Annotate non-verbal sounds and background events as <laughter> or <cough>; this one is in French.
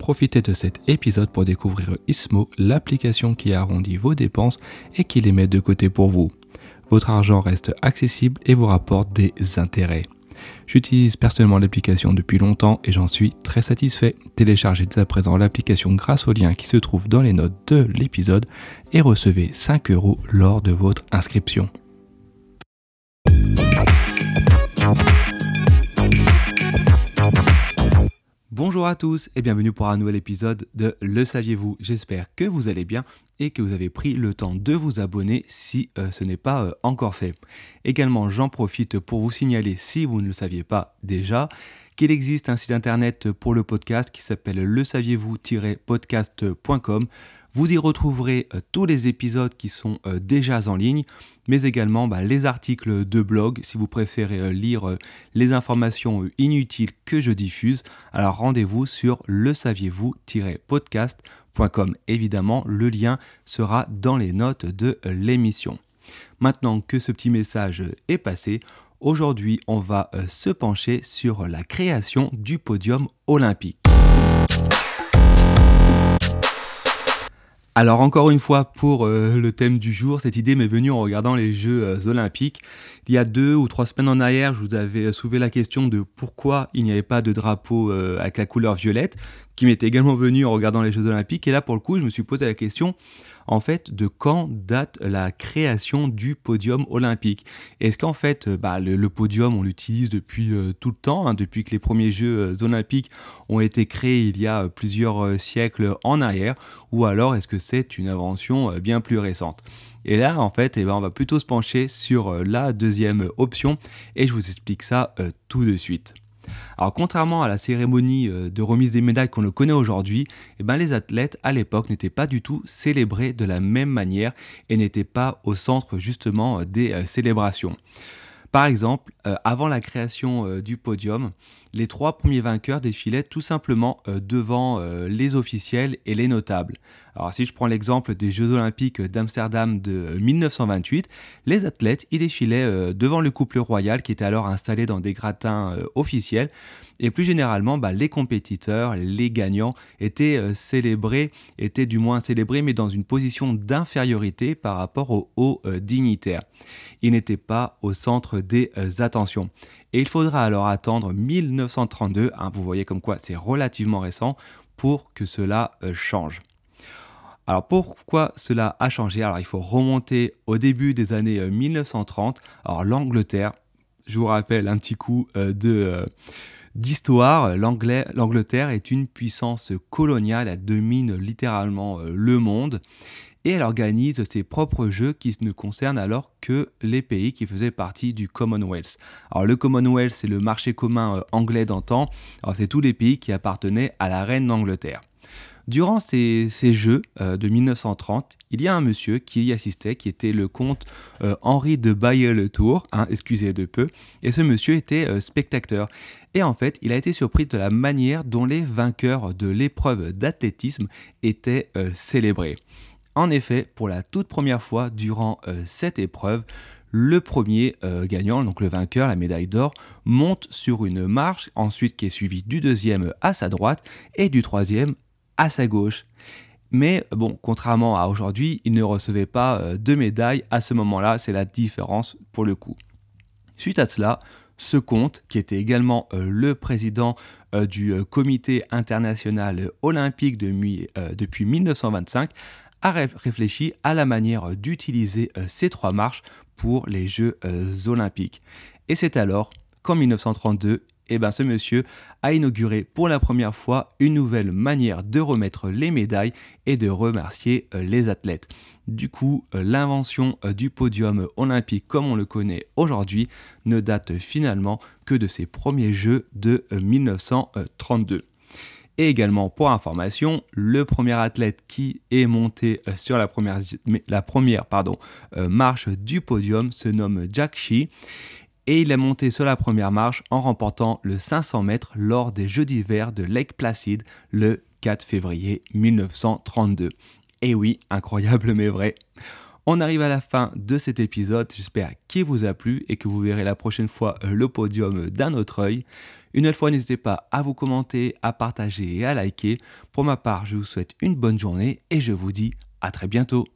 Profitez de cet épisode pour découvrir Ismo, l'application qui arrondit vos dépenses et qui les met de côté pour vous. Votre argent reste accessible et vous rapporte des intérêts. J'utilise personnellement l'application depuis longtemps et j'en suis très satisfait. Téléchargez dès à présent l'application grâce au lien qui se trouve dans les notes de l'épisode et recevez 5 euros lors de votre inscription. Bonjour à tous et bienvenue pour un nouvel épisode de Le saviez-vous? J'espère que vous allez bien et que vous avez pris le temps de vous abonner si euh, ce n'est pas euh, encore fait. Également, j'en profite pour vous signaler, si vous ne le saviez pas déjà, qu'il existe un site internet pour le podcast qui s'appelle le saviez-vous-podcast.com vous y retrouverez euh, tous les épisodes qui sont euh, déjà en ligne, mais également bah, les articles de blog si vous préférez euh, lire les informations inutiles que je diffuse. Alors rendez-vous sur le saviez-vous-podcast.com. Évidemment, le lien sera dans les notes de l'émission. Maintenant que ce petit message est passé, aujourd'hui on va se pencher sur la création du podium olympique. Alors encore une fois pour euh, le thème du jour, cette idée m'est venue en regardant les Jeux euh, olympiques. Il y a deux ou trois semaines en arrière, je vous avais soulevé la question de pourquoi il n'y avait pas de drapeau euh, avec la couleur violette, qui m'était également venue en regardant les Jeux olympiques. Et là pour le coup, je me suis posé la question en fait de quand date la création du podium olympique? Est-ce qu'en fait euh, bah, le, podium on l'utilise depuis euh, tout le temps, hein, depuis que les premiers Jeux euh, olympiques ont été créés il y a plusieurs siècles en arrière, ou alors est-ce que c'est une invention bien plus récente? Et là, en fait, eh ben, on va plutôt se pencher sur la deuxième option et je vous explique ça tout de suite. Alors contrairement à la cérémonie euh, de remise des médailles qu'on le connaît aujourd'hui, eh ben, les athlètes à l'époque n'étaient pas du tout célébrés de la même manière et n'étaient pas au centre justement des euh, célébrations. Par exemple, euh, avant la création euh, du podium, les trois premiers vainqueurs défilaient tout simplement euh, devant les officiels et les notables. Alors si je prends l'exemple des Jeux olympiques d'Amsterdam de 1928, les athlètes y défilaient devant le couple royal qui était alors installé dans des gratins officiels. Et plus généralement, bah, les compétiteurs, les gagnants étaient célébrés, étaient du moins célébrés, mais dans une position d'infériorité par rapport aux hauts dignitaires. Ils n'étaient pas au centre des euh, attentions. Et il faudra alors attendre 1932, hein, vous voyez comme quoi c'est relativement récent, pour que cela euh, change. Alors pourquoi cela a changé? Alors il faut remonter au début des années 1930. Euh, alors l'Angleterre, je vous rappelle un petit coup de d'histoire, l'Angleterre est une puissance coloniale, elle domine littéralement le monde et elle organise ses propres jeux qui ne concernent alors que les pays qui faisaient partie du Commonwealth. Alors le Commonwealth, c'est le marché commun euh, anglais d'antan, alors c'est tous les pays qui appartenaient à la reine d'Angleterre. Durant ces, jeux euh, de 1930, il y a un monsieur qui y assistait, qui était le comte euh, Henri de Bayer-le-Tour, hein, excusez de peu, et ce monsieur était spectateur. Et en fait, il a été surpris de la manière dont les vainqueurs de l'épreuve d'athlétisme étaient célébrés. En effet, pour la toute première fois durant euh, cette épreuve, le premier euh, gagnant, donc le vainqueur, la médaille d'or, monte sur une marche, ensuite qui est suivi du deuxième à sa droite et du troisième à sa gauche. Mais bon, contrairement à aujourd'hui, il ne recevait pas euh, de médaille à ce moment-là, c'est la différence pour le coup. Suite à cela, ce comte, qui était également le président du Comité international olympique depuis 1925, a réfléchi à la manière d'utiliser euh, ces trois marches pour les Jeux euh, olympiques. Et c'est alors qu'en 1932, eh ben, ce monsieur a inauguré pour la première fois une nouvelle manière de remettre les médailles et de remercier euh, les athlètes. Du coup, l'invention du podium olympique comme on le connaît aujourd'hui ne date finalement que de ces premiers Jeux de 1932. Et également, pour information, le premier athlète qui est monté euh, sur la première, euh, marche du podium se nomme Jack Shee. Et il est monté sur la première marche en remportant le 500 mètres lors des Jeux d'hiver de Lake Placid le 4 février 1932. Et oui, incroyable <laughs> mais vrai. On arrive à la fin de cet épisode, j'espère qu'il vous a plu et que vous verrez la prochaine fois le podium d'un autre œil. Une autre fois, n'hésitez pas à vous commenter, à partager et à liker. Pour ma part, je vous souhaite une bonne journée et je vous dis à très bientôt.